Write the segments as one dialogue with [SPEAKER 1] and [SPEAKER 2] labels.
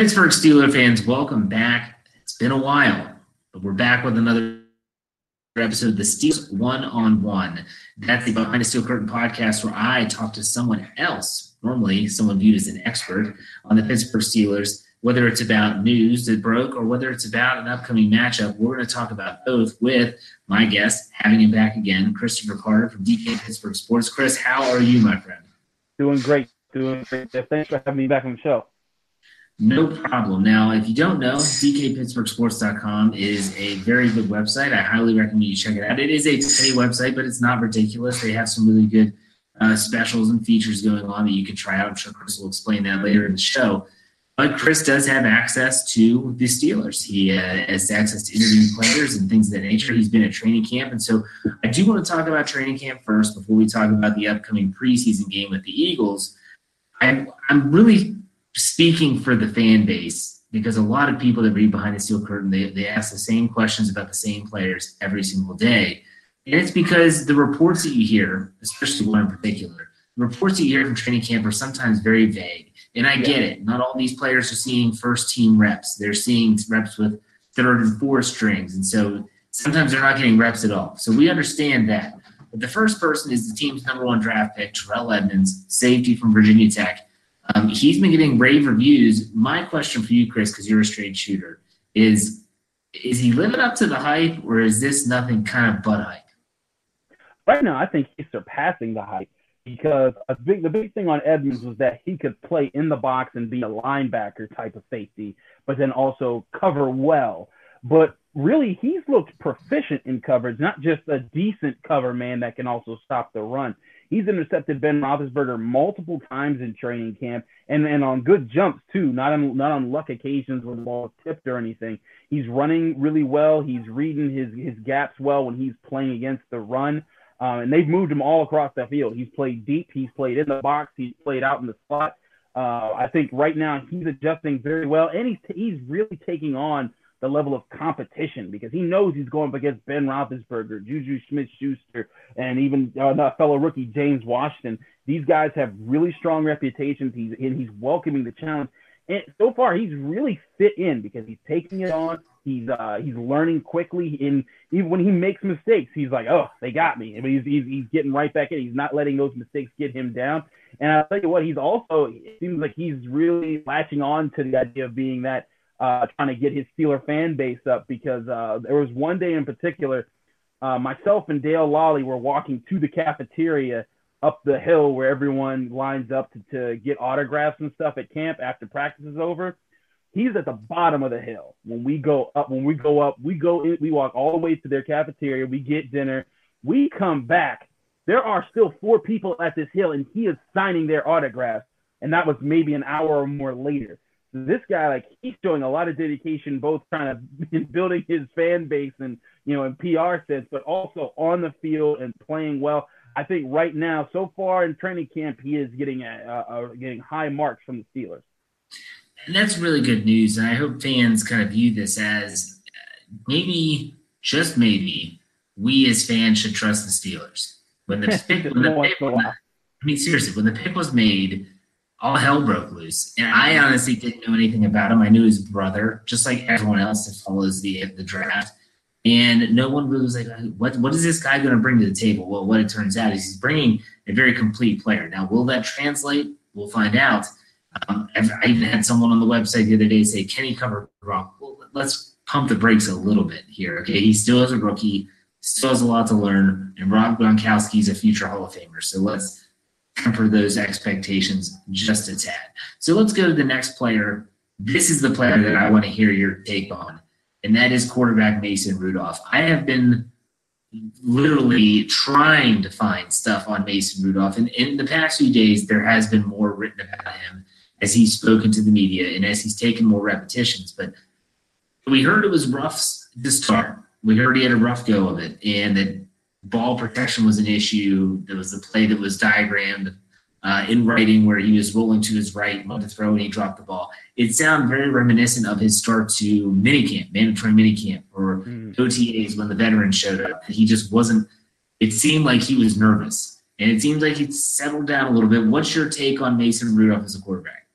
[SPEAKER 1] Pittsburgh Steeler fans, welcome back. It's been a while, but we're back with another episode of the Steelers One on One. That's the Behind the Steel Curtain podcast where I talk to someone else, normally someone viewed as an expert on the Pittsburgh Steelers, whether it's about news that broke or whether it's about an upcoming matchup. We're going to talk about both with my guest, having him back again, Christopher Carter from DK Pittsburgh Sports. Chris, how are you, my friend?
[SPEAKER 2] Doing great. Doing great. Thanks for having me back on the show.
[SPEAKER 1] No problem. Now, if you don't know, dkpittsburghsports.com is a very good website. I highly recommend you check it out. It is a pay website, but it's not ridiculous. They have some really good uh, specials and features going on that you can try out. I'm sure Chris will explain that later in the show. But Chris does have access to the Steelers. He uh, has access to interviewing players and things of that nature. He's been at training camp. And so I do want to talk about training camp first before we talk about the upcoming preseason game with the Eagles. I'm, I'm really speaking for the fan base because a lot of people that read behind the steel curtain they, they ask the same questions about the same players every single day. And it's because the reports that you hear especially one in particular the reports that you hear from training camp are sometimes very vague. And i get it. Not all these players are seeing first team reps. They're seeing reps with third and fourth strings. And so sometimes they're not getting reps at all. So we understand that. But the first person is the team's number one draft pick terrell edmunds safety from virginia tech um, he's been getting rave reviews. My question for you, Chris, because you're a straight shooter, is is he living up to the hype, or is this nothing kind of but hype?
[SPEAKER 2] Right now, I think he's surpassing the hype because big, the big thing on Edmunds was that he could play in the box and be a linebacker type of safety, but then also cover well. But really, he's looked proficient in coverage, not just a decent cover man that can also stop the run. He's intercepted Ben Roethlisberger multiple times in training camp, and, and on good jumps too. Not on not on luck occasions where the ball tipped or anything. He's running really well. He's reading his his gaps well when he's playing against the run. Uh, and they've moved him all across the field. He's played deep. He's played in the box. He's played out in the slot. Uh, I think right now he's adjusting very well, and he's he's really taking on the level of competition because he knows he's going up against Ben Roethlisberger, Juju Smith-Schuster, and even uh, fellow rookie James Washington. These guys have really strong reputations. He's and he's welcoming the challenge. And so far, he's really fit in because he's taking it on. He's uh, he's learning quickly. and even when he makes mistakes, he's like, "Oh, they got me." I mean, he's, he's he's getting right back in. He's not letting those mistakes get him down. And I'll tell you what, he's also it seems like he's really latching on to the idea of being that uh, trying to get his Steeler fan base up because uh, there was one day in particular, uh, myself and Dale Lolley were walking to the cafeteria up the hill where everyone lines up to, to get autographs and stuff at camp after practice is over. He's at the bottom of the hill. When we go up, when we go up, we go in, we walk all the way to their cafeteria. We get dinner. We come back. There are still four people at this hill, and he is signing their autographs. And that was maybe an hour or more later this guy like he's showing a lot of dedication both kind of in building his fan base and you know in PR sense, but also on the field and playing well. I think right now, so far in training camp, he is getting a, a, a getting high marks from the Steelers.
[SPEAKER 1] And that's really good news. And I hope fans kind of view this as uh, maybe, just maybe, we as fans should trust the Steelers. When the, pick, when the pick, I mean, seriously, when the pick was made, all hell broke loose. And I honestly didn't know anything about him. I knew his brother, just like everyone else that follows the the draft. And no one really was like, what, what is this guy going to bring to the table? Well, what it turns out is he's bringing a very complete player. Now, will that translate? We'll find out. Um, I even had someone on the website the other day say, can he cover Gronk? Well, let's pump the brakes a little bit here. Okay. He still is a rookie, still has a lot to learn. And Rob Gronkowski is a future Hall of Famer. So let's temper those expectations just a tad. So let's go to the next player. This is the player that I want to hear your take on, and that is quarterback Mason Rudolph. I have been literally trying to find stuff on Mason Rudolph, and in the past few days, there has been more written about him. as he's spoken to the media and as he's taken more repetitions. But we heard it was rough to start. We heard he had a rough go of it, and that ball protection was an issue. There was a play that was diagrammed uh, in writing where he was rolling to his right, wanted to throw, and he dropped the ball. It sounded very reminiscent of his start to minicamp, mandatory minicamp, or mm. OTAs when the veterans showed up. He just wasn't. It seemed like he was nervous, and it seems like he's settled down a little bit. What's your take on Mason Rudolph as a quarterback?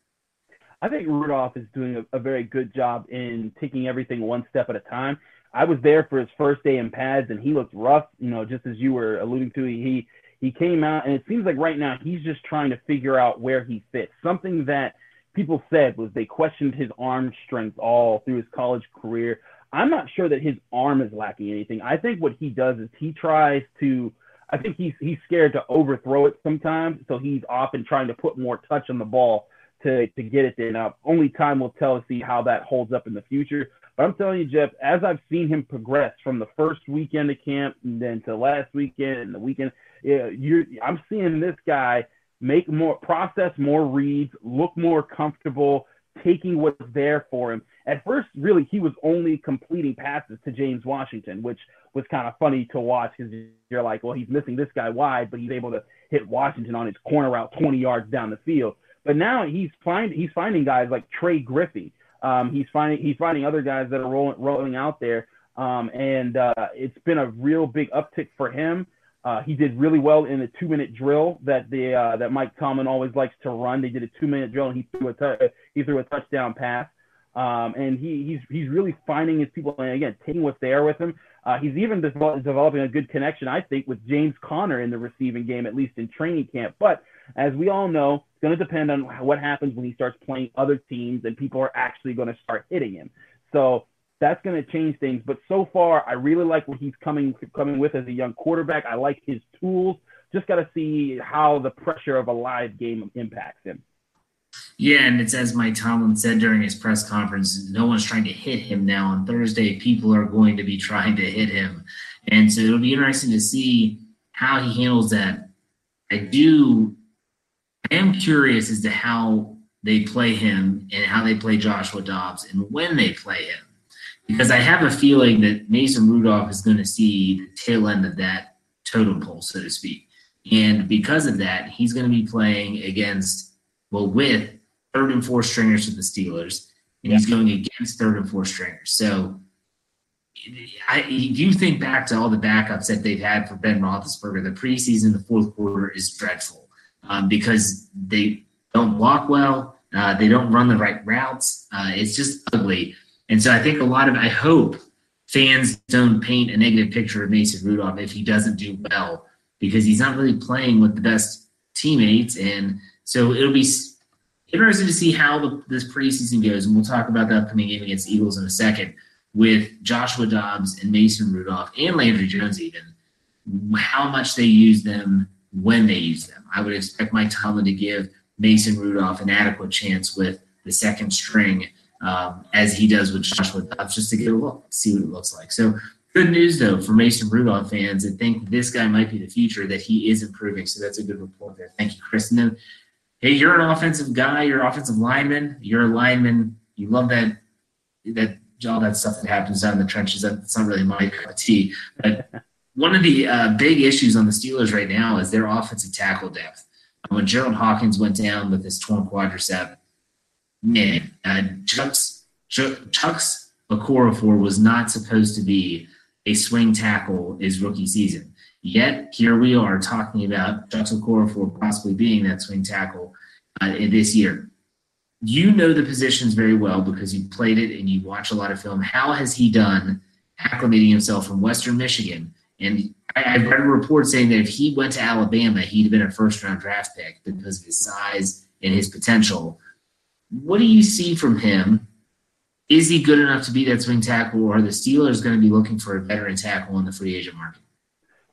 [SPEAKER 2] I think Rudolph is doing a, a very good job in taking everything one step at a time. I was there for his first day in pads, and he looked rough. You know, just as you were alluding to, he he came out, and it seems like right now he's just trying to figure out where he fits. Something that people said was they questioned his arm strength all through his college career. I'm not sure that his arm is lacking anything. I think what he does is he tries to. I think he's he's scared to overthrow it sometimes, so he's often trying to put more touch on the ball to to get it there. Now, only time will tell to see how that holds up in the future. But I'm telling you, Jeff, as I've seen him progress from the first weekend of camp and then to last weekend and the weekend, yeah, you're, I'm seeing this guy make more, process more reads, look more comfortable, taking what's there for him. At first, really, he was only completing passes to James Washington, which was kind of funny to watch because you're like, well, he's missing this guy wide, but he's able to hit Washington on his corner route 20 yards down the field. But now he's find he's finding guys like Trey Griffey um, he's finding he's finding other guys that are rolling rolling out there, um, and uh, it's been a real big uptick for him. Uh, he did really well in the two minute drill that the uh, that Mike Tomlin always likes to run. They did a two minute drill and he threw a t- he threw a touchdown pass. Um, and he, he's he's really finding his people and again taking what's there with him. Uh, he's even de- developing a good connection, I think, with James Conner in the receiving game, at least in training camp. But as we all know, going to depend on what happens when he starts playing other teams and people are actually going to start hitting him. So that's going to change things. But so far, I really like what he's coming coming with as a young quarterback. I like his tools. Just got to see how the pressure of a live game impacts him.
[SPEAKER 1] Yeah, and it's as Mike Tomlin said during his press conference, no one's trying to hit him now. On Thursday, people are going to be trying to hit him. And so it'll be interesting to see how he handles that. I do I am curious as to how they play him and how they play Joshua Dobbs and when they play him. Because I have a feeling that Mason Rudolph is going to see the tail end of that totem pole, so to speak. And because of that, he's going to be playing against, well, with third and fourth stringers for the Steelers, and he's going against third and fourth stringers. So I, if you think back to all the backups that they've had for Ben Roethlisberger, the preseason, the fourth quarter is dreadful um, because they don't block well, uh, they don't run the right routes. Uh, it's just ugly. And so I think a lot of, I hope fans don't paint a negative picture of Mason Rudolph if he doesn't do well because he's not really playing with the best teammates. And so it'll be interesting to see how the, this preseason goes. And we'll talk about the upcoming game against Eagles in a second with Joshua Dobbs and Mason Rudolph and Landry Jones, even how much they use them when they use them. I would expect Mike Tomlin to give Mason Rudolph an adequate chance with the second string, um, as he does with Joshua Dobbs, just to get a look, see what it looks like. So good news though for Mason Rudolph fans that think this guy might be the future, that he is improving. So that's a good report there. Thank you, Kristen. hey, you're an offensive guy, you're an offensive lineman, you're a lineman, you love that that all that stuff that happens down in the trenches. That's not really my tea. But one of the uh, big issues on the Steelers right now is their offensive tackle depth. When Jerald Hawkins went down with his torn quadricep, man, uh, Chuck's, Chuck's Okorafor was not supposed to be a swing tackle his rookie season. Yet here we are talking about Chuck Okorafor possibly being that swing tackle uh, this year. You know the positions very well because you played it and you watch a lot of film. How has he done acclimating himself from Western Michigan and I, have read a report saying that if he went to Alabama, he'd have been a first round draft pick because of his size and his potential. What do you see from him? Is he good enough to be that swing tackle, or are the Steelers going to be looking for a veteran tackle in the free agent market?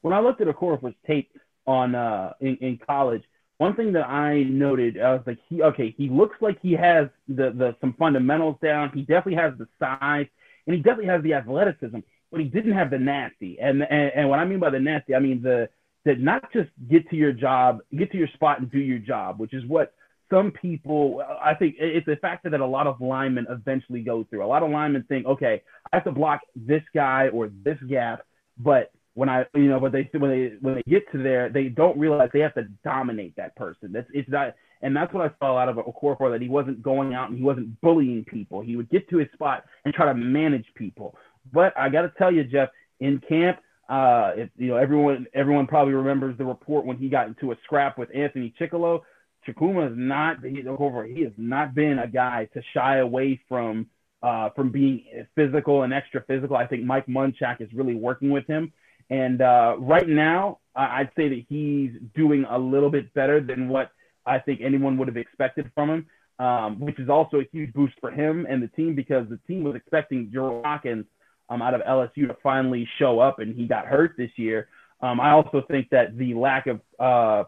[SPEAKER 2] When I looked at Okorafor's tape on uh, in, in college, one thing that I noted, I was like, he okay, he looks like he has the the some fundamentals down. He definitely has the size, and he definitely has the athleticism but he didn't have the nasty. And, and and what I mean by the nasty, I mean the that not just get to your job, get to your spot and do your job, which is what some people, I think it's a factor that a lot of linemen eventually go through. A lot of linemen think, okay, I have to block this guy or this gap, but when I, you know, but they when they when they get to there, they don't realize they have to dominate that person. That's it's not, and that's what I saw out of Okorafor that he wasn't going out and he wasn't bullying people. He would get to his spot and try to manage people. But I got to tell you, Jeff, in camp, uh, it, you know, everyone everyone probably remembers the report when he got into a scrap with Anthony Chickillo. Chukwuma is not he, over. He has not been a guy to shy away from uh, from being physical and extra physical. I think Mike Munchak is really working with him. And uh, right now, I'd say that he's doing a little bit better than what I think anyone would have expected from him, um, which is also a huge boost for him and the team because the team was expecting Joe Hawkins um, out of LSU to finally show up, and he got hurt this year. Um, I also think that the lack of uh,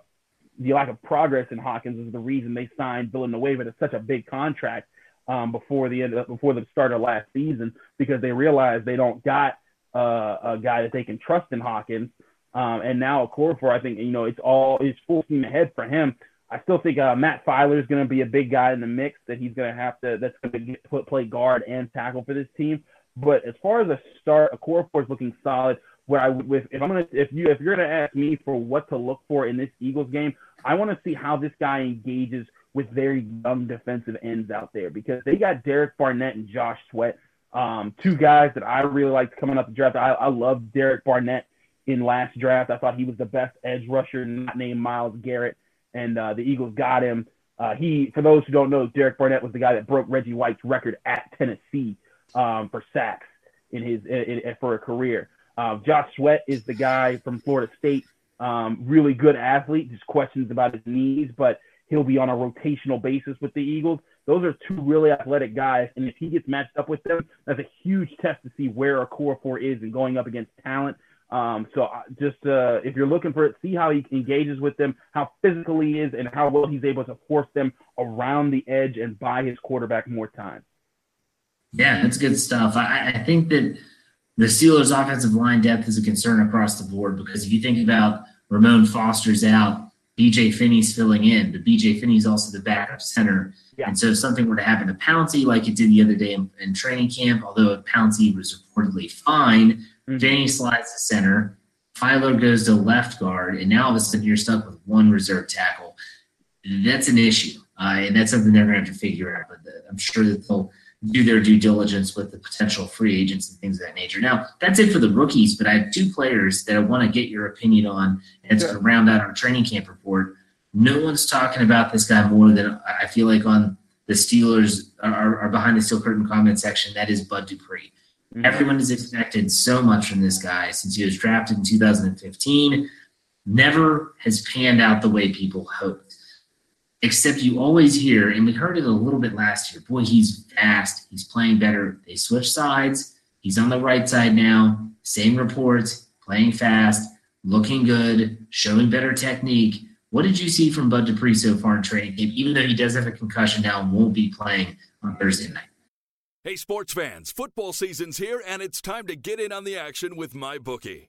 [SPEAKER 2] the lack of progress in Hawkins is the reason they signed Villanueva to such a big contract um, before the end of, before the start of last season because they realized they don't got uh, a guy that they can trust in Hawkins. Um, and now Okorafor, I think you know it's all it's full steam ahead for him. I still think uh, Matt Feiler is going to be a big guy in the mix that he's going to have to that's going to put, play guard and tackle for this team. But as far as a start, Okorafor is looking solid. Where I would, if, I'm gonna, if you, if you're gonna ask me for what to look for in this Eagles game, I want to see how this guy engages with very young defensive ends out there because they got Derek Barnett and Josh Sweat, um, two guys that I really liked coming up the draft. I, I love Derek Barnett in last draft. I thought he was the best edge rusher, not named Myles Garrett, and uh, the Eagles got him. Uh, he, for those who don't know, Derek Barnett was the guy that broke Reggie White's record at Tennessee um, for sacks in his in, in, for a career. Uh, Josh Sweat is the guy from Florida State, um, really good athlete. Just questions about his knees, but he'll be on a rotational basis with the Eagles. Those are two really athletic guys, and if he gets matched up with them, that's a huge test to see where Okorafor is and going up against talent. Um, so uh, just uh, if you're looking for it, see how he engages with them, how physical he is, and how well he's able to force them around the edge and buy his quarterback more time.
[SPEAKER 1] Yeah, that's good stuff. I, I think that the Steelers' offensive line depth is a concern across the board because if you think about Ramon Foster's out, BJ Finney's filling in, but BJ Finney's also the backup center. Yeah. And so if something were to happen to Pouncey, like it did the other day in, in training camp, although Pouncey was reportedly fine, mm-hmm. Finney slides to center, Feiler goes to left guard, and now all of a sudden you're stuck with one reserve tackle. That's an issue, uh, and that's something they're going to have to figure out. But I'm sure that they'll – do their due diligence with the potential free agents and things of that nature. Now, that's it for the rookies, but I have two players that I want to get your opinion on, and it's going to round out our training camp report. No one's talking about this guy more than I feel like on the Steelers are, are behind the steel curtain comment section. That is Bud Dupree. Mm-hmm. Everyone has expected so much from this guy since he was drafted in 2015. Never has panned out the way people hoped except you always hear, and we heard it a little bit last year. Boy, he's fast. He's playing better. They switch sides. He's on the right side now. Same reports, playing fast, looking good, showing better technique. What did you see from Bud Dupree so far in training camp, even though he does have a concussion now and won't be playing on Thursday night?
[SPEAKER 3] Hey, sports fans, football season's here, and it's time to get in on the action with MyBookie.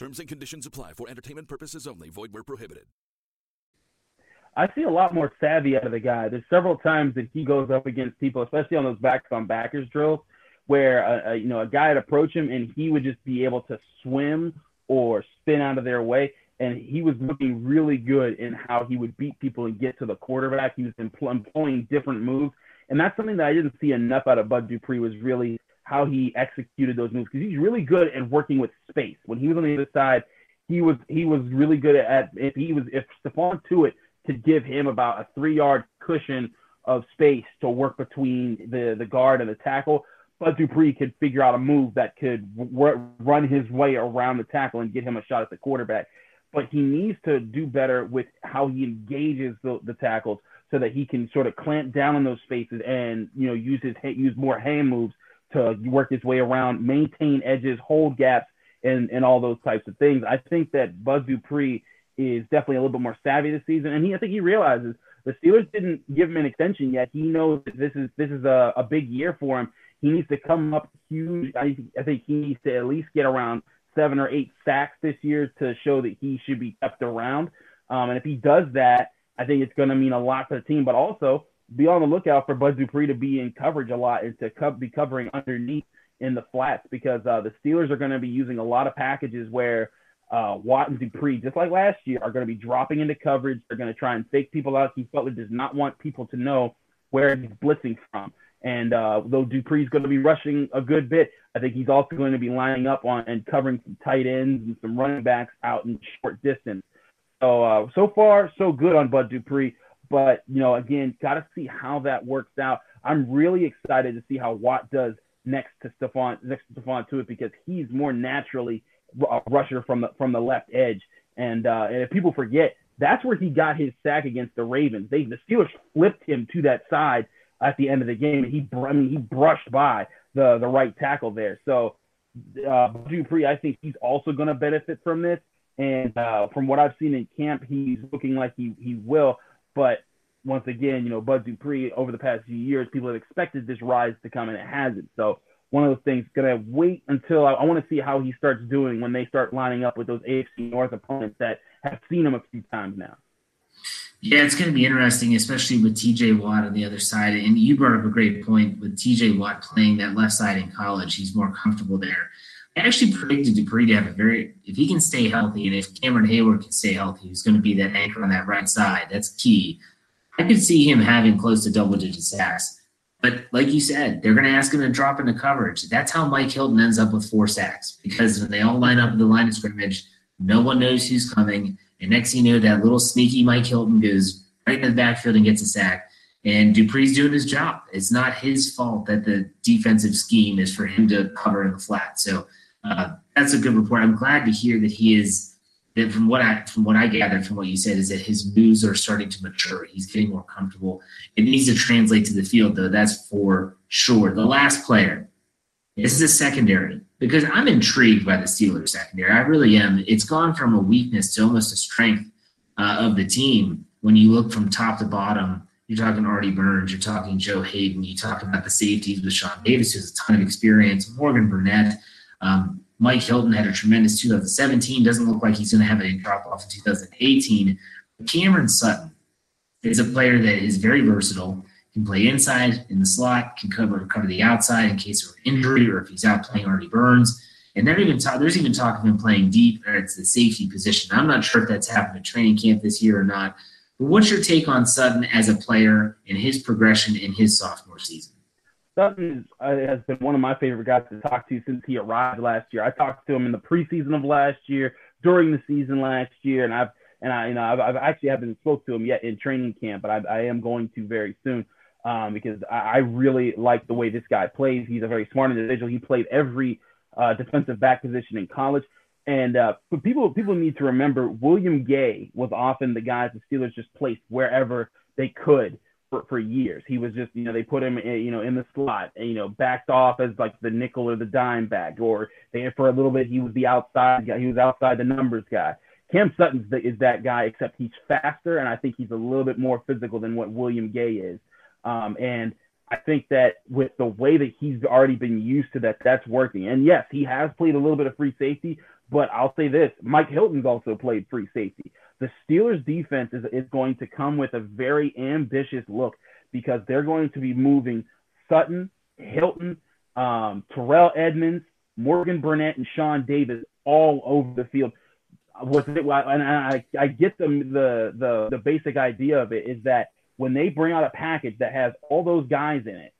[SPEAKER 3] Terms and conditions apply for entertainment purposes only. Void where prohibited.
[SPEAKER 2] I see a lot more savvy out of the guy. There's several times that he goes up against people, especially on those backs on backers drills, where a, a, you know a guy would approach him and he would just be able to swim or spin out of their way. And he was looking really good in how he would beat people and get to the quarterback. He was employing different moves, and that's something that I didn't see enough out of Bud Dupree. Was really how he executed those moves because he's really good at working with space. When he was on the other side, he was he was really good at if he was if Stephon Tuitt could give him about a three yard cushion of space to work between the the guard and the tackle. Bud Dupree could figure out a move that could w- run his way around the tackle and get him a shot at the quarterback. But he needs to do better with how he engages the, the tackles so that he can sort of clamp down on those spaces and you know use his use more hand moves to work his way around, maintain edges, hold gaps, and and all those types of things. I think that Bud Dupree is definitely a little bit more savvy this season, and he I think he realizes the Steelers didn't give him an extension yet. He knows that this is this is a, a big year for him. He needs to come up huge. I, I think he needs to at least get around seven or eight sacks this year to show that he should be kept around. Um, and if he does that, I think it's going to mean a lot to the team. But also be on the lookout for Bud Dupree to be in coverage a lot and to co- be covering underneath in the flats because uh, the Steelers are going to be using a lot of packages where uh, Watt and Dupree, just like last year, are going to be dropping into coverage. They're going to try and fake people out. Keith Butler does not want people to know where he's blitzing from. And uh, though Dupree's going to be rushing a good bit, I think he's also going to be lining up on and covering some tight ends and some running backs out in short distance. So uh, so far so good on Bud Dupree, but you know again, got to see how that works out. I'm really excited to see how Watt does next to Stephon next to Stephon Tuitt because he's more naturally a rusher from the from the left edge. And uh, and if people forget, that's where he got his sack against the Ravens. They the Steelers flipped him to that side at the end of the game. and He I mean he brushed by the the right tackle there. So uh, Dupree, I think he's also going to benefit from this. And uh, from what I've seen in camp, he's looking like he he will. But once again, you know, Bud Dupree over the past few years, people have expected this rise to come, and it hasn't. So one of those things. Gonna wait until I, I want to see how he starts doing when they start lining up with those AFC North opponents that have seen him a few times now.
[SPEAKER 1] Yeah, it's going to be interesting, especially with TJ Watt on the other side. And you brought up a great point with TJ Watt playing that left side in college. He's more comfortable there. I actually predicted Dupree to have a very, if he can stay healthy and if Cameron Heyward can stay healthy, he's going to be that anchor on that right side. That's key. I could see him having close to double digit sacks. But like you said, they're going to ask him to drop into coverage. That's how Mike Hilton ends up with four sacks because when they all line up in the line of scrimmage, no one knows who's coming. And next thing you know, that little sneaky Mike Hilton goes right in the backfield and gets a sack. And Dupree's doing his job. It's not his fault that the defensive scheme is for him to cover in the flat. So uh, that's a good report. I'm glad to hear that he is. That from what I from what I gathered from what you said is that his moves are starting to mature. He's getting more comfortable. It needs to translate to the field, though. That's for sure. The last player. This is a secondary because I'm intrigued by the Steelers secondary. I really am. It's gone from a weakness to almost a strength uh, of the team when you look from top to bottom. You're talking Artie Burns, you're talking Joe Haden, you talk about the safeties with Sean Davis, who has a ton of experience, Morgan Burnett. Um, Mike Hilton had a tremendous 2017. Doesn't look like he's going to have a drop off in 2018. But Cameron Sutton is a player that is very versatile can play inside in the slot, can cover cover the outside in case of injury or if he's out playing Artie Burns. And they're even talk, there's even talk of him playing deep or it's the safety position. I'm not sure if that's happened at training camp this year or not. But what's your take on Sutton as a player and his progression in his sophomore season?
[SPEAKER 2] Sutton uh, has been one of my favorite guys to talk to since he arrived last year. I talked to him in the preseason of last year, during the season last year, and I've and I you know I've, I've actually haven't spoke to him yet in training camp, but I, I am going to very soon um, because I, I really like the way this guy plays. He's a very smart individual. He played every uh, defensive back position in college. And uh, people people need to remember William Gay was often the guy the Steelers just placed wherever they could for, for years. He was just you know they put him in, you know in the slot and, you know backed off as like the nickel or the dime back or they for a little bit he was the outside guy. He was outside the numbers guy. Cam Sutton is that guy, except he's faster, and I think he's a little bit more physical than what William Gay is. Um, and I think that with the way that he's already been used to that, that's working. And yes, he has played a little bit of free safety, but I'll say this Mike Hilton's also played free safety. The Steelers defense is, is going to come with a very ambitious look because they're going to be moving Sutton, Hilton, um, Terrell Edmunds, Morgan Burnett, and Sean Davis all over the field. What's it, and I, I get the, the the the basic idea of it is that when they bring out a package that has all those guys in it,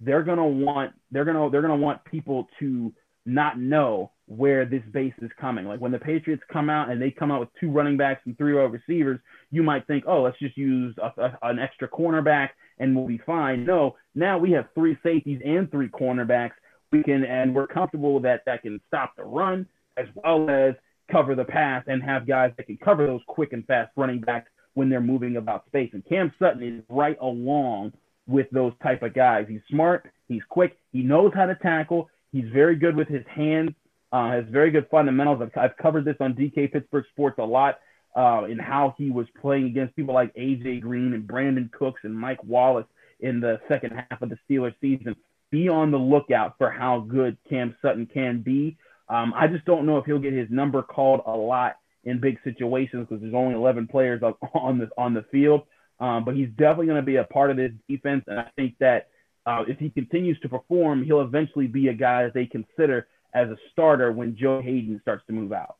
[SPEAKER 2] they're gonna want they're gonna they're gonna want people to not know where this base is coming. Like when the Patriots come out and they come out with two running backs and three wide receivers, you might think, oh, let's just use a, a, an extra cornerback and we'll be fine. No, now we have three safeties and three cornerbacks. We can and we're comfortable that that can stop the run as well as cover the pass and have guys that can cover those quick and fast running backs when they're moving about space. And Cam Sutton is right along with those type of guys. He's smart, he's quick, he knows how to tackle, he's very good with his hands, uh, has very good fundamentals. I've, I've covered this on DK Pittsburgh Sports a lot uh, in how he was playing against people like AJ Green and Brandin Cooks and Mike Wallace in the second half of the Steelers season. Be on the lookout for how good Cam Sutton can be. Um, I just don't know if he'll get his number called a lot in big situations because there's only 11 players on the on the field. Um, but he's definitely going to be a part of this defense, and I think that uh, if he continues to perform, he'll eventually be a guy that they consider as a starter when Joe Haden starts to move out.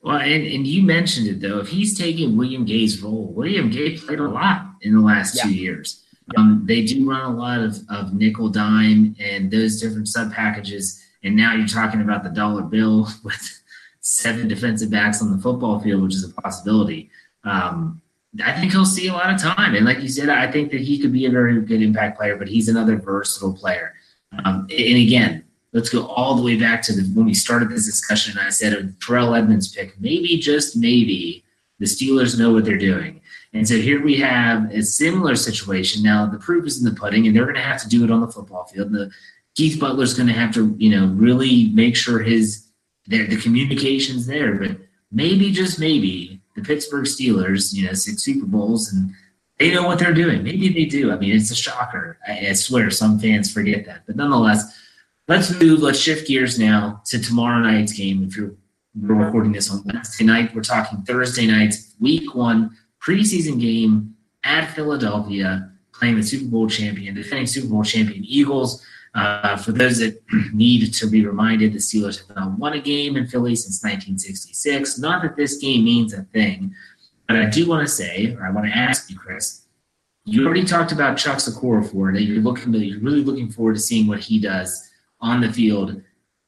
[SPEAKER 1] Well, and, and you mentioned it though. If he's taking William Gay's role, William Gay played a lot in the last yeah. two years. Yeah. Um, they do run a lot of, of nickel dime and those different sub packages. And now you're talking about the dollar bill with seven defensive backs on the football field, which is a possibility. Um, I think he'll see a lot of time. And like you said, I think that he could be a very good impact player, but he's another versatile player. Um, and again, let's go all the way back to the, when we started this discussion. And I said a Terrell Edmunds pick, maybe just maybe the Steelers know what they're doing. And so here we have a similar situation. Now the proof is in the pudding, and they're going to have to do it on the football field. The Keith Butler's going to have to, you know, really make sure his there the communication's there. But maybe just maybe the Pittsburgh Steelers, you know, six Super Bowls and they know what they're doing. Maybe they do. I mean, it's a shocker. I, I swear some fans forget that. But nonetheless, let's move. Let's shift gears now to tomorrow night's game. If you're we're recording this on Wednesday night, we're talking Thursday night's Week One preseason game at Philadelphia, playing the Super Bowl champion, defending Super Bowl champion Eagles. Uh, for those that need to be reminded, the Steelers have not won a game in Philly since 1966. Not that this game means a thing, but I do want to say, or I want to ask you, Chris. You already talked about Chuck Okorafor that you're looking, you're really looking forward to seeing what he does on the field,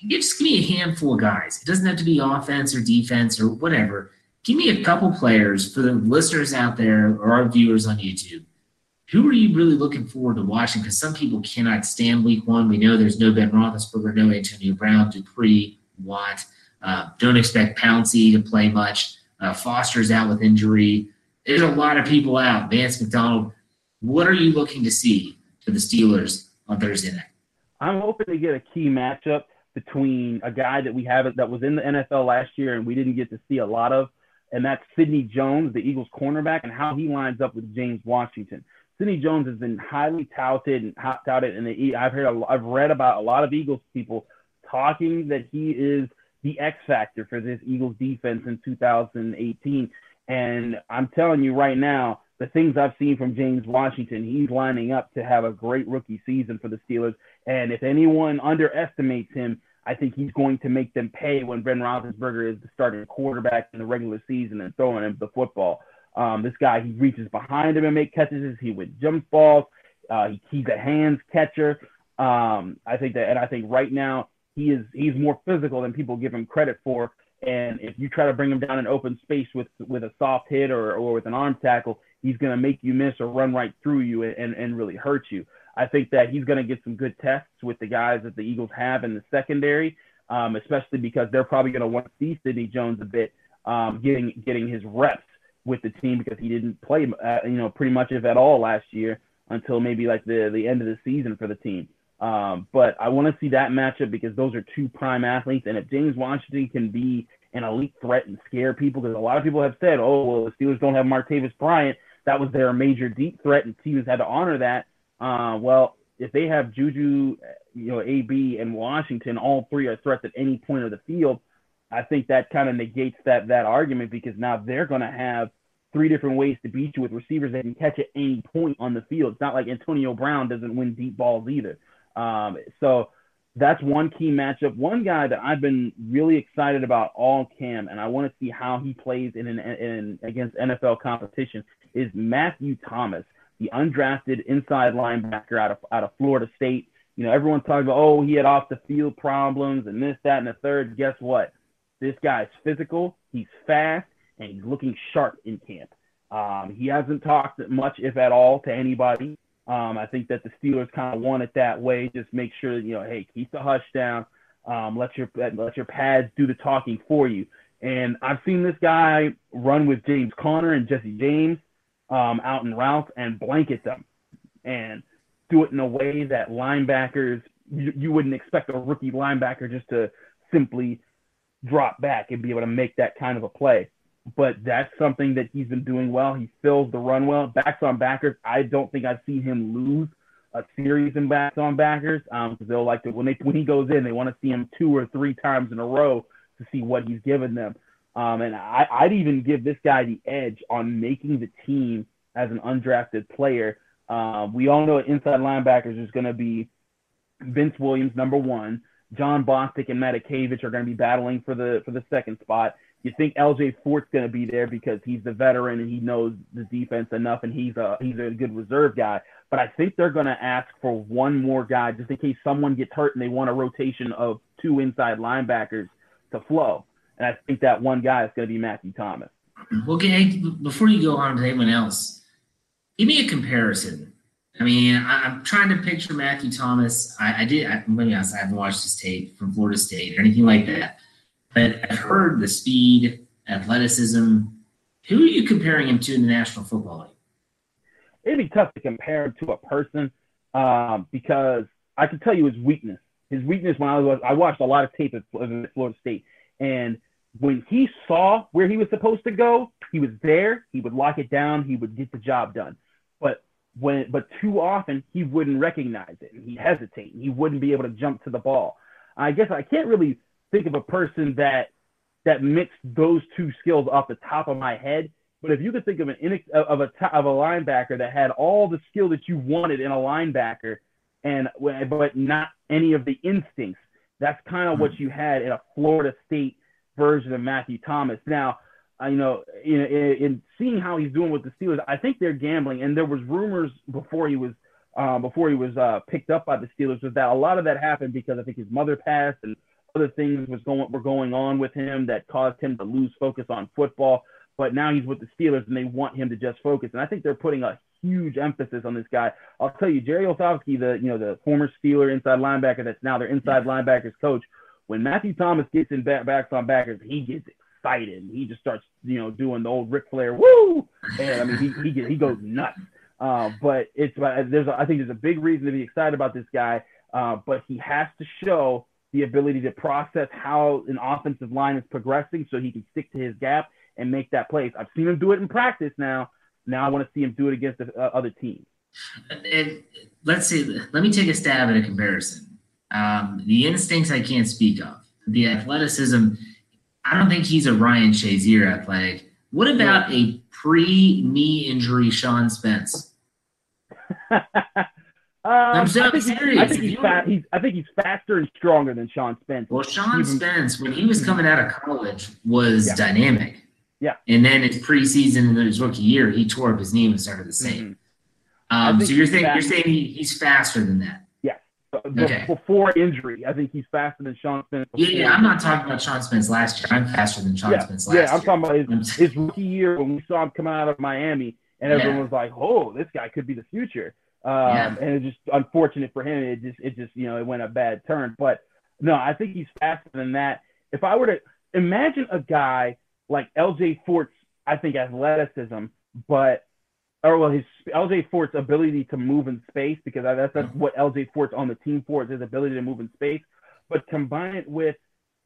[SPEAKER 1] just give me a handful of guys. It doesn't have to be offense or defense or whatever. Give me a couple players for the listeners out there or our viewers on YouTube. Who are you really looking forward to watching? Because some people cannot stand week one. We know there's no Ben Roethlisberger, no Antonio Brown, Dupree, Watt. Uh, don't expect Pouncey to play much. Uh, Foster's out with injury. There's a lot of people out. Vance McDonald. What are you looking to see for the Steelers on Thursday night?
[SPEAKER 2] I'm hoping to get a key matchup between a guy that we haven't that was in the NFL last year and we didn't get to see a lot of, and that's Sidney Jones, the Eagles cornerback, and how he lines up with James Washington. Sidney Jones has been highly touted and touted, and I've heard, a, I've read about a lot of Eagles people talking that he is the X factor for this Eagles defense in 2018. And I'm telling you right now, the things I've seen from James Washington, he's lining up to have a great rookie season for the Steelers. And if anyone underestimates him, I think he's going to make them pay when Ben Roethlisberger is the starting quarterback in the regular season and throwing him the football. Um, this guy, he reaches behind him and make catches. He would jump balls. Uh, he, he's a hands catcher. Um, I think that, and I think right now he is he's more physical than people give him credit for. And if you try to bring him down in open space with with a soft hit or or with an arm tackle, he's going to make you miss or run right through you and, and really hurt you. I think that he's going to get some good tests with the guys that the Eagles have in the secondary, um, especially because they're probably going to want to see Sidney Jones a bit, um, getting getting his reps with the team because he didn't play, uh, you know, pretty much if at all last year until maybe like the the end of the season for the team. Um, but I want to see that matchup because those are two prime athletes, and if James Washington can be an elite threat and scare people, because a lot of people have said, oh well, the Steelers don't have Martavis Bryant, that was their major deep threat, and teams had to honor that. Uh, well, if they have Juju, you know, AB and Washington, all three are threats at any point of the field. I think that kind of negates that that argument because now they're going to have three different ways to beat you with receivers that can catch at any point on the field. It's not like Antonio Brown doesn't win deep balls either. Um, so that's one key matchup. One guy that I've been really excited about all Cam, and I want to see how he plays in, an, in against NFL competition is Matthew Thomas, the undrafted inside linebacker out of out of Florida State. You know, everyone's talking about, oh, he had off the field problems and this, that, and the third. Guess what? This guy's physical, he's fast, and he's looking sharp in camp. Um, he hasn't talked much, if at all, to anybody. Um, I think that the Steelers kind of want it that way. Just make sure that, you know, hey, keep the hush down. Um, let your let your pads do the talking for you. And I've seen this guy run with James Conner and Jesse James um, out in routes and blanket them and do it in a way that linebackers you, you wouldn't expect a rookie linebacker just to simply drop back and be able to make that kind of a play. But that's something that he's been doing well. He fills the run well. Backs on backers, I don't think I've seen him lose a series in backs on backers because um, they'll like to when they when he goes in, they want to see him two or three times in a row to see what he's given them. Um, and I, I'd even give this guy the edge on making the team as an undrafted player. Um, we all know inside linebackers is going to be Vince Williams, number one. Jon Bostic and Matakevich are going to be battling for the for the second spot. You think LJ Fort's going to be there because he's the veteran and he knows the defense enough, and he's a he's a good reserve guy. But I think they're going to ask for one more guy just in case someone gets hurt and they want a rotation of two inside linebackers to flow. And I think that one guy is going to be Matthew Thomas.
[SPEAKER 1] Okay, before you go on to anyone else, give me a comparison. I mean, I, am trying to picture Matthew Thomas. I, I did, I, maybe I haven't watched his tape from Florida State or anything like that, but I've heard the speed, athleticism. Who are you comparing him to in the National Football League?
[SPEAKER 2] It'd be tough to compare him to a person um, because I can tell you his weakness. His weakness when I was I watched a lot of tape at Florida State, and when he saw where he was supposed to go, he was there. He would lock it down. He would get the job done. But when, but too often he wouldn't recognize it. And he'd hesitate. He wouldn't be able to jump to the ball. I guess I can't really think of a person that that mixed those two skills off the top of my head. But if you could think of an of a of a linebacker that had all the skill that you wanted in a linebacker, and but not any of the instincts, that's kind of what hmm. you had in a Florida State version of Matthew Thomas. Now, you know, in, in, seeing how he's doing with the Steelers, I think they're gambling. And there was rumors before he was um, before he was uh, picked up by the Steelers was that a lot of that happened because I think his mother passed and other things was going were going on with him that caused him to lose focus on football. But now he's with the Steelers and they want him to just focus. And I think they're putting a huge emphasis on this guy. I'll tell you, Jerry Olsavsky, the you know the former Steeler inside linebacker that's now their inside linebackers coach, when Matthew Thomas gets in back, backs on backers, he gets excited. He just starts, you know, doing the old Ric Flair woo, and I mean, he he, gets, he goes nuts. Uh, but it's but there's a, I think there's a big reason to be excited about this guy. Uh, but he has to show the ability to process how an offensive line is progressing, so he can stick to his gap and make that play. I've seen him do it in practice now. Now I want to see him do it against the, uh, other teams.
[SPEAKER 1] And let's see. Let me take a stab at a comparison. Um, the instincts I can't speak of. The athleticism, I don't think he's a Ryan Shazier athletic. What about a pre-knee injury Sean Spence?
[SPEAKER 2] um, I'm so I think serious. I think, he's fa- he's, I think he's faster and stronger than Sean Spence.
[SPEAKER 1] Well, Sean Even, Spence, when he was coming out of college, was yeah. dynamic.
[SPEAKER 2] Yeah.
[SPEAKER 1] And then his preseason and his rookie year, he tore up his knee and started the same. Mm-hmm. Um, so you're, think, you're saying he, he's faster than that?
[SPEAKER 2] Okay. before injury. I think he's faster than Sean Spence.
[SPEAKER 1] Yeah, yeah, I'm not talking about Sean Spence last year. I'm faster than Sean
[SPEAKER 2] yeah,
[SPEAKER 1] Spence last year.
[SPEAKER 2] Yeah, I'm talking about his, his, rookie year when we saw him coming out of Miami, and everyone yeah. was like, "Oh, this guy could be the future." Um, yeah. And it's just unfortunate for him. It just, it just, you know, it went a bad turn. But no, I think he's faster than that. If I were to imagine a guy like L.J. Fort's, I think athleticism, but or well, his LJ Fort's ability to move in space because that's, that's what LJ Fort's on the team for is his ability to move in space. But combine it with,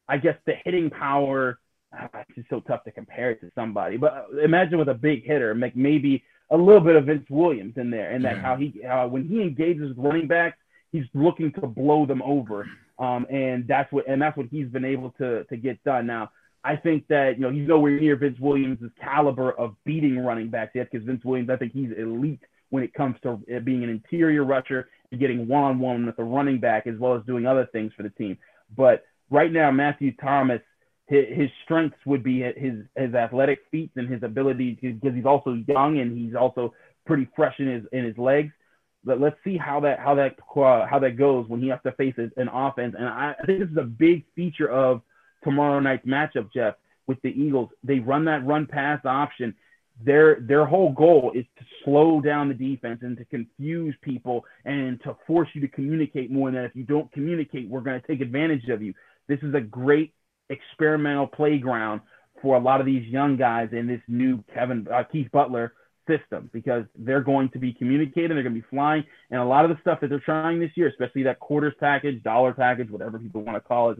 [SPEAKER 2] I guess, the hitting power. Ah, it's just so tough to compare it to somebody. But uh, imagine with a big hitter, like maybe a little bit of Vince Williams in there, and that how he when he engages with running backs, he's looking to blow them over. Um, and that's what and that's what he's been able to to get done. Now I think that you know he's nowhere near Vince Williams' caliber of beating running backs yet because Vince Williams, I think he's elite when it comes to uh, being an interior rusher and getting one-on-one with the running back as well as doing other things for the team. But right now, Matthew Thomas, his, strengths would be his his athletic feats and his ability because he's also young and he's also pretty fresh in his in his legs. But Let, us see how that how that uh, how that goes when he has to face an offense. And I, I think this is a big feature of tomorrow night's matchup, Jeff, with the Eagles. They run that run pass option. Their their whole goal is to slow down the defense and to confuse people and to force you to communicate more. And that if you don't communicate, we're going to take advantage of you. This is a great experimental playground for a lot of these young guys in this new Kevin uh, Keith Butler system because they're going to be communicating, they're going to be flying, and a lot of the stuff that they're trying this year, especially that quarters package, dollar package, whatever people want to call it,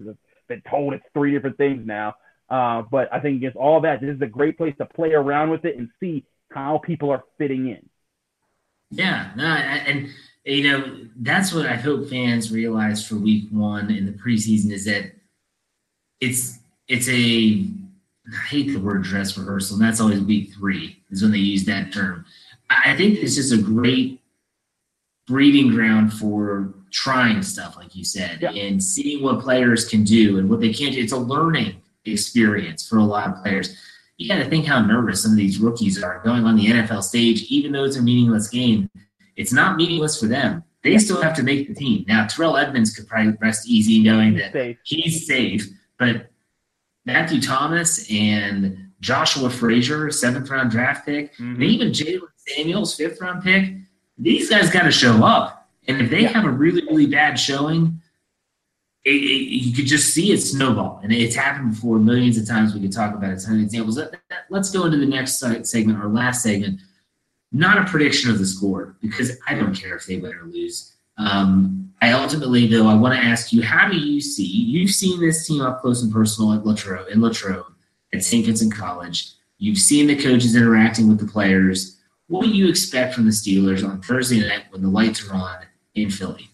[SPEAKER 2] been told it's three different things now. Uh, but I think against all that, this is a great place to play around with it and see how people are fitting in.
[SPEAKER 1] Yeah, no, and you know that's what I hope fans realize for Week One in the preseason is that it's it's a I hate the word dress rehearsal, and that's always week three is when they use that term. I think it's just a great breeding ground for trying stuff, like you said, yeah. and seeing what players can do and what they can't do. It's a learning experience for a lot of players. You got to think how nervous some of these rookies are going on the NFL stage, even though it's a meaningless game. It's not meaningless for them. They still have to make the team. Now, Terrell Edmunds could probably rest easy knowing he's that safe. he's safe, but Matthew Thomas and Joshua Frazier, seventh round draft pick, mm-hmm. and even Jaylen Samuels, fifth round pick. These guys got to show up. And if they yeah. have a really, really bad showing, it, it, you could just see it snowball. And it's happened before millions of times. We could talk about it. Some examples. Let, us go into the next segment, our last segment. Not a prediction of the score because I don't care if they win or lose. Um, I ultimately, though, I want to ask you, how do you see? You've seen this team up close and personal at Latrobe, in Latrobe, at St. Vincent College. You've seen the coaches interacting with the players. What do you expect from the Steelers on Thursday night when the lights are on in Philly?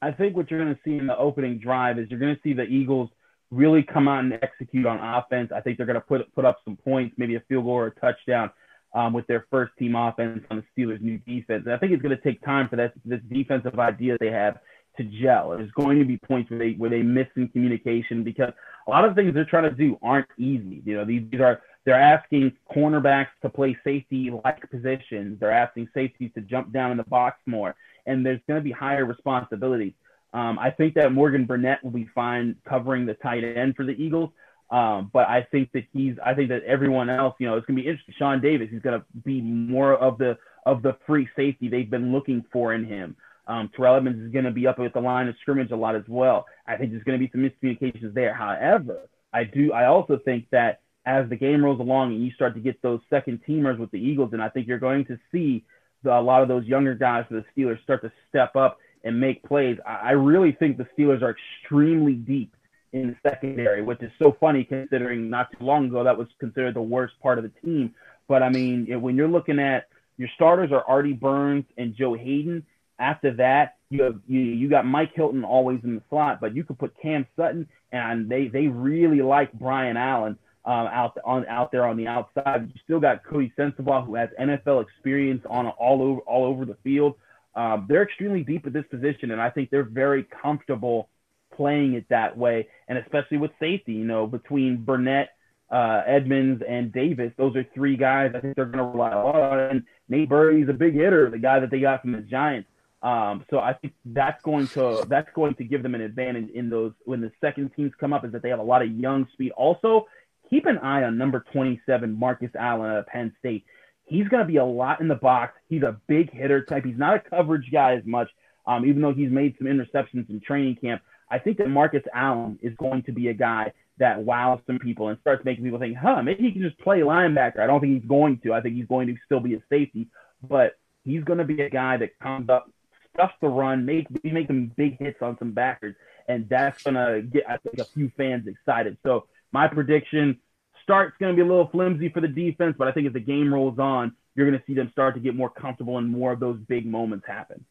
[SPEAKER 2] I think what you're going to see in the opening drive is you're going to see the Eagles really come out and execute on offense. I think they're going to put put up some points, maybe a field goal or a touchdown um, with their first team offense on the Steelers' new defense. And I think it's going to take time for that this defensive idea they have to gel. There's going to be points where they where they miss in communication because a lot of things they're trying to do aren't easy. You know, these, these are they're asking cornerbacks to play safety like positions. They're asking safeties to jump down in the box more, and there's going to be higher responsibilities. Um, I think that Morgan Burnett will be fine covering the tight end for the Eagles. Um, but I think that he's, I think that everyone else, you know, it's gonna be interesting. Sean Davis, he's gonna be more of the of the free safety they've been looking for in him. Um, Terrell Edmunds is gonna be up at the line of scrimmage a lot as well. I think there's gonna be some miscommunications there. However, I do, I also think that as the game rolls along and you start to get those second teamers with the Eagles, and I think you're going to see a lot of those younger guys for the Steelers start to step up and make plays. I, really think the Steelers are extremely deep in the secondary, which is so funny considering not too long ago that was considered the worst part of the team. But I mean, when you're looking at your starters are Artie Burns and Joe Haden. After that, you have you you got Mike Hilton always in the slot, but you could put Cam Sutton and they they really like Brian Allen um, out on out there on the outside. You still got Coty Sensabaugh who has NFL experience on all over all over the field. Um, they're extremely deep at this position, and I think they're very comfortable playing it that way, and especially with safety, you know, between Burnett, uh, Edmunds, and Davis, those are three guys I think they're going to rely a lot on. And Nate Burley's a big hitter, the guy that they got from the Giants. Um, so I think that's going to that's going to give them an advantage in those when the second teams come up is that they have a lot of young speed. Also, keep an eye on number 27 Marcus Allen of Penn State. He's going to be a lot in the box. He's a big hitter type. He's not a coverage guy as much, um, even though he's made some interceptions in training camp. I think that Marcus Allen is going to be a guy that wows some people and starts making people think, huh, maybe he can just play linebacker. I don't think he's going to. I think he's going to still be a safety, but he's going to be a guy that comes up, stuffs the run, make make some big hits on some backers, and that's going to get I think a few fans excited. So my prediction start's going to be a little flimsy for the defense, but I think as the game rolls on, you're going to see them start to get more comfortable and more of those big moments happen.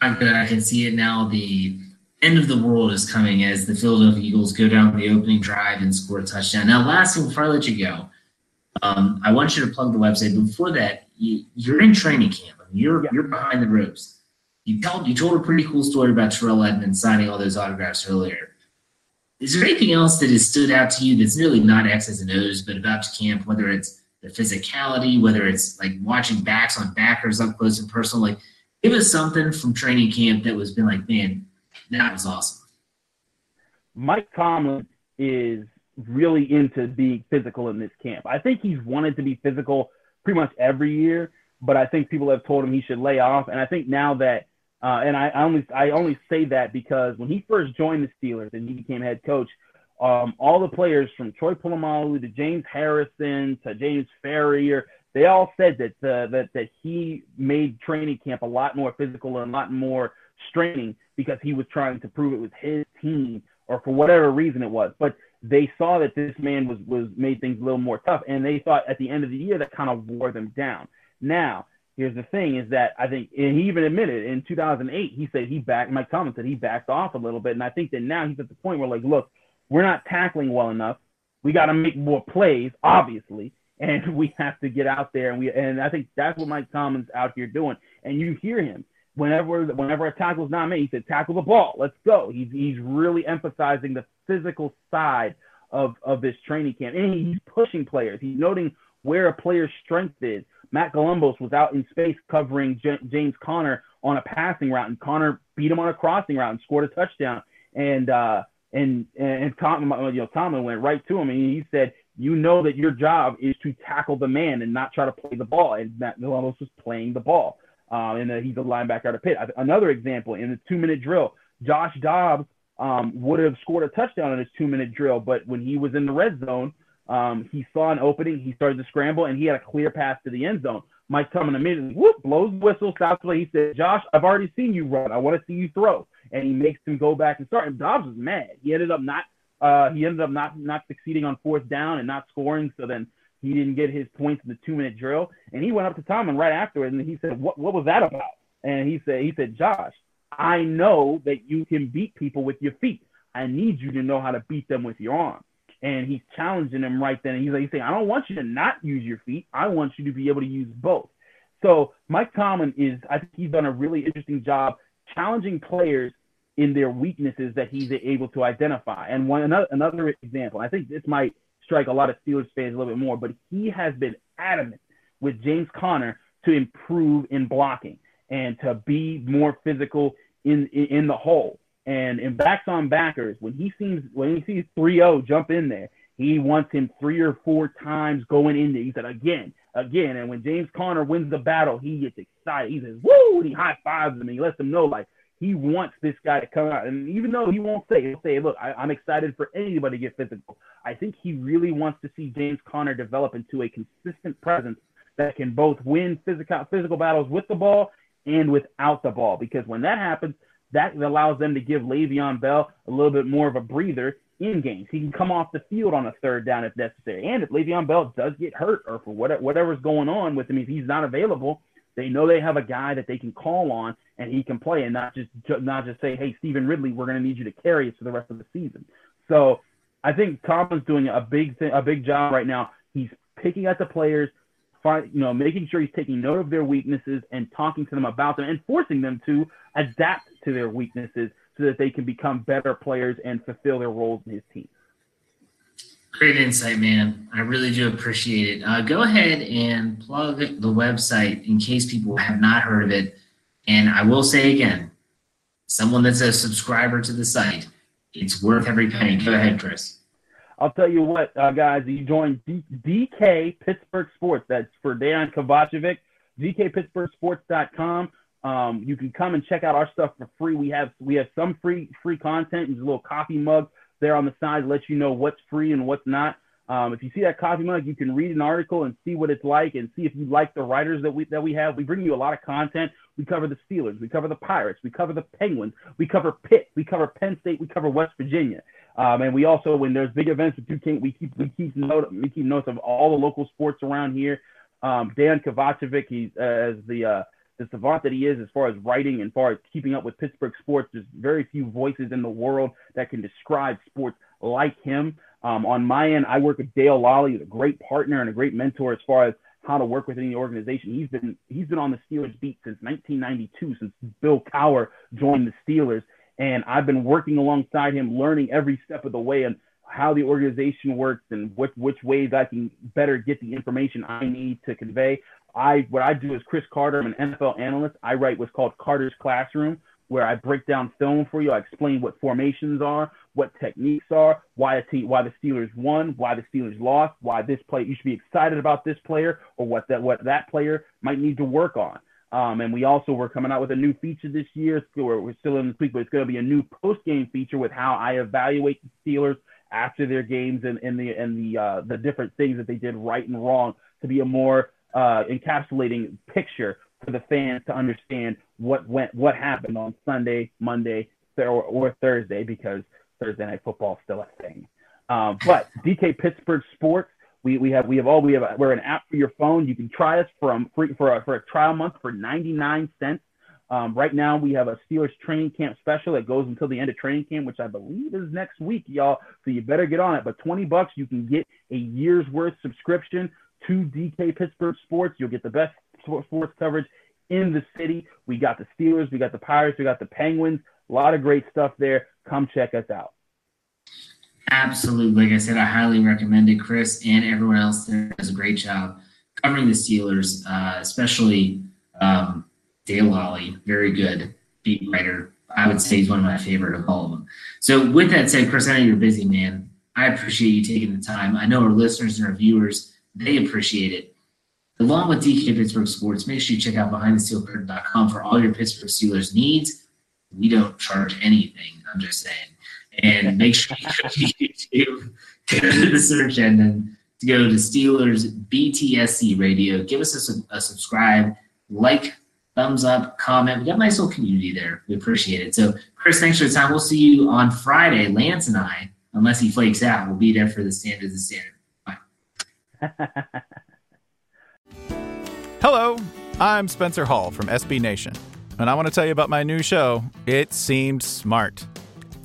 [SPEAKER 1] I can see it now. The end of the world is coming as the Philadelphia Eagles go down the opening drive and score a touchdown. Now, last thing before I let you go, um, I want you to plug the website. But before that, you, are in training camp. I mean, you're yeah. you're behind the ropes. You told you told a pretty cool story about Terrell Edmunds signing all those autographs earlier. Is there anything else that has stood out to you that's really not X's and O's, but about camp, whether it's the physicality, whether it's like watching backs on backers up close and personal, like Give us something from training camp that was been like, man, that was awesome.
[SPEAKER 2] Mike Tomlin is really into being physical in this camp. I think he's wanted to be physical pretty much every year, but I think people have told him he should lay off. And I think now that, uh, and I, I only I only say that because when he first joined the Steelers and he became head coach, um, all the players from Troy Polamalu to James Harrison to James Farrior, they all said that uh, that that he made training camp a lot more physical and a lot more straining because he was trying to prove it was his team or for whatever reason it was. But they saw that this man was was made things a little more tough, and they thought at the end of the year that kind of wore them down. Now, here's the thing: is that I think, and he even admitted in 2008, he said he backed. Mike Tomlin said he backed off a little bit, and I think that now he's at the point where like, look, we're not tackling well enough. We got to make more plays, obviously, and we have to get out there, and we and I think that's what Mike Tomlin's out here doing. And you hear him whenever whenever a tackle's not made, he said, "Tackle the ball, let's go." He's he's really emphasizing the physical side of of this training camp, and he's pushing players. He's noting where a player's strength is. Matt Galambos was out in space covering J- James Conner on a passing route, and Conner beat him on a crossing route and scored a touchdown. And uh, and and Tom, you know, Tomlin went right to him, and he said, "You know that your job is to tackle the man and not try to play the ball." And Matt Galambos was playing the ball uh, and uh, he's a linebacker out of Pitt. Another example in the two-minute drill, Josh Dobbs um, would have scored a touchdown in his two-minute drill, but when he was in the red zone, um, he saw an opening, he started to scramble, and he had a clear pass to the end zone. Mike Tomlin immediately whoop, blows the whistle, stops play. He said, "Josh, I've already seen you run. I want to see you throw." And he makes him go back and start. And Dobbs was mad. He ended up not uh, he ended up not not succeeding on fourth down and not scoring. So then he didn't get his points in the two minute drill. And he went up to Tomlin right afterwards and he said, What what was that about? And he said, he said, Josh, I know that you can beat people with your feet. I need you to know how to beat them with your arm. And he's challenging him right then. And he's like, he's saying, I don't want you to not use your feet. I want you to be able to use both. So Mike Tomlin is, I think he's done a really interesting job challenging players in their weaknesses that he's able to identify. And one another another example, I think this might strike a lot of Steelers fans a little bit more, but he has been adamant with James Conner to improve in blocking and to be more physical in in, in the hole. And in backs on backers, when he sees when he sees 3-0 jump in there, he wants him three or four times going in there. He said again, again. And when James Conner wins the battle, he gets excited. He says, "Woo!" And he high fives him and he lets him know like he wants this guy to come out. And even though he won't say, he'll say, look, I, am excited for anybody to get physical. I think he really wants to see James Conner develop into a consistent presence that can both win physical physical battles with the ball and without the ball. Because when that happens, that allows them to give Le'Veon Bell a little bit more of a breather in games. He can come off the field on a third down if necessary. And if Le'Veon Bell does get hurt or for whatever, whatever's going on with him, if he's not available, they know they have a guy that they can call on and he can play and not just not just say, hey, Stevan Ridley, we're going to need you to carry us for the rest of the season. So I think Tomlin's doing a big thing, a big job right now. He's picking at the players, you know, making sure he's taking note of their weaknesses and talking to them about them and forcing them to adapt to their weaknesses so that they can become better players and fulfill their roles in his team.
[SPEAKER 1] Great insight, man. I really do appreciate it. Uh, go ahead and plug the website in case people have not heard of it. And I will say again, someone that's a subscriber to the site, it's worth every penny. Go ahead, Chris.
[SPEAKER 2] I'll tell you what, uh, guys, you join D- DK Pittsburgh Sports. That's for Dejan Kovacevic. DKPittsburghSports.com. Um, you can come and check out our stuff for free. We have we have some free free content. There's a little coffee mug there on the side to let you know what's free and what's not. Um, if you see that coffee mug, you can read an article and see what it's like and see if you like the writers that we that we have. We bring you a lot of content. We cover the Steelers, we cover the Pirates, we cover the Penguins, we cover Pitt, we cover Penn State, we cover West Virginia, um, and we also when there's big events Duquesne, we keep we keep note we keep notes of all the local sports around here. Um, Dan Kovacevic, he's uh, as the uh, the savant that he is as far as writing and far as keeping up with Pittsburgh sports. There's very few voices in the world that can describe sports like him. Um, on my end, I work with Dale Lolley, who's a great partner and a great mentor as far as how to work within the organization. He's been he's been on the Steelers beat since 1992, since Bill Cowher joined the Steelers, and I've been working alongside him, learning every step of the way and how the organization works and which which ways I can better get the information I need to convey I what I do is Chris Carter. I'm an NFL analyst. I write what's called Carter's Classroom, where I break down film for you. I explain what formations are, what techniques are, why a team, why the Steelers won, why the Steelers lost, why this play you should be excited about this player or what that what that player might need to work on. Um, and we also we're coming out with a new feature this year. We're, we're still in this week, but it's going to be a new post game feature with how I evaluate the Steelers after their games and, and the and the uh, the different things that they did right and wrong to be a more uh, encapsulating picture for the fans to understand what went what happened on Sunday, Monday, or, or Thursday because Thursday night football is still a thing. Um, but DK Pittsburgh Sports, we, we have we have all we have a, we're an app for your phone. You can try us from free for a, for a trial month for 99 cents. Um, right now, we have a Steelers training camp special that goes until the end of training camp, which I believe is next week, y'all. So you better get on it. But 20 bucks, you can get a year's worth subscription to DK Pittsburgh Sports. You'll get the best sports coverage in the city. We got the Steelers, we got the Pirates, we got the Penguins. A lot of great stuff there. Come check us out.
[SPEAKER 1] Absolutely. Like I said, I highly recommend it. Chris and everyone else there does a great job covering the Steelers, uh, especially um, Dale Lolley. Very good beat writer. I would say he's one of my favorite of all of them. So, with that said, Chris, I know you're busy, man. I appreciate you taking the time. I know our listeners and our viewers, they appreciate it. Along with DK Pittsburgh Sports, make sure you check out BehindTheSteelCurtain.com for all your Pittsburgh Steelers needs. We don't charge anything. I'm just saying. And make sure you go to YouTube, go to the search engine to go to Steelers BTSC Radio. Give us a, a subscribe, like, thumbs up, comment. We got a nice little community there. We appreciate it. So, Chris, thanks for the time. We'll see you on Friday. Lance and I, unless he flakes out, we'll be there for the standard the standard. Bye.
[SPEAKER 4] Hello, I'm Spencer Hall from SB Nation, and I want to tell you about my new show, It Seemed Smart.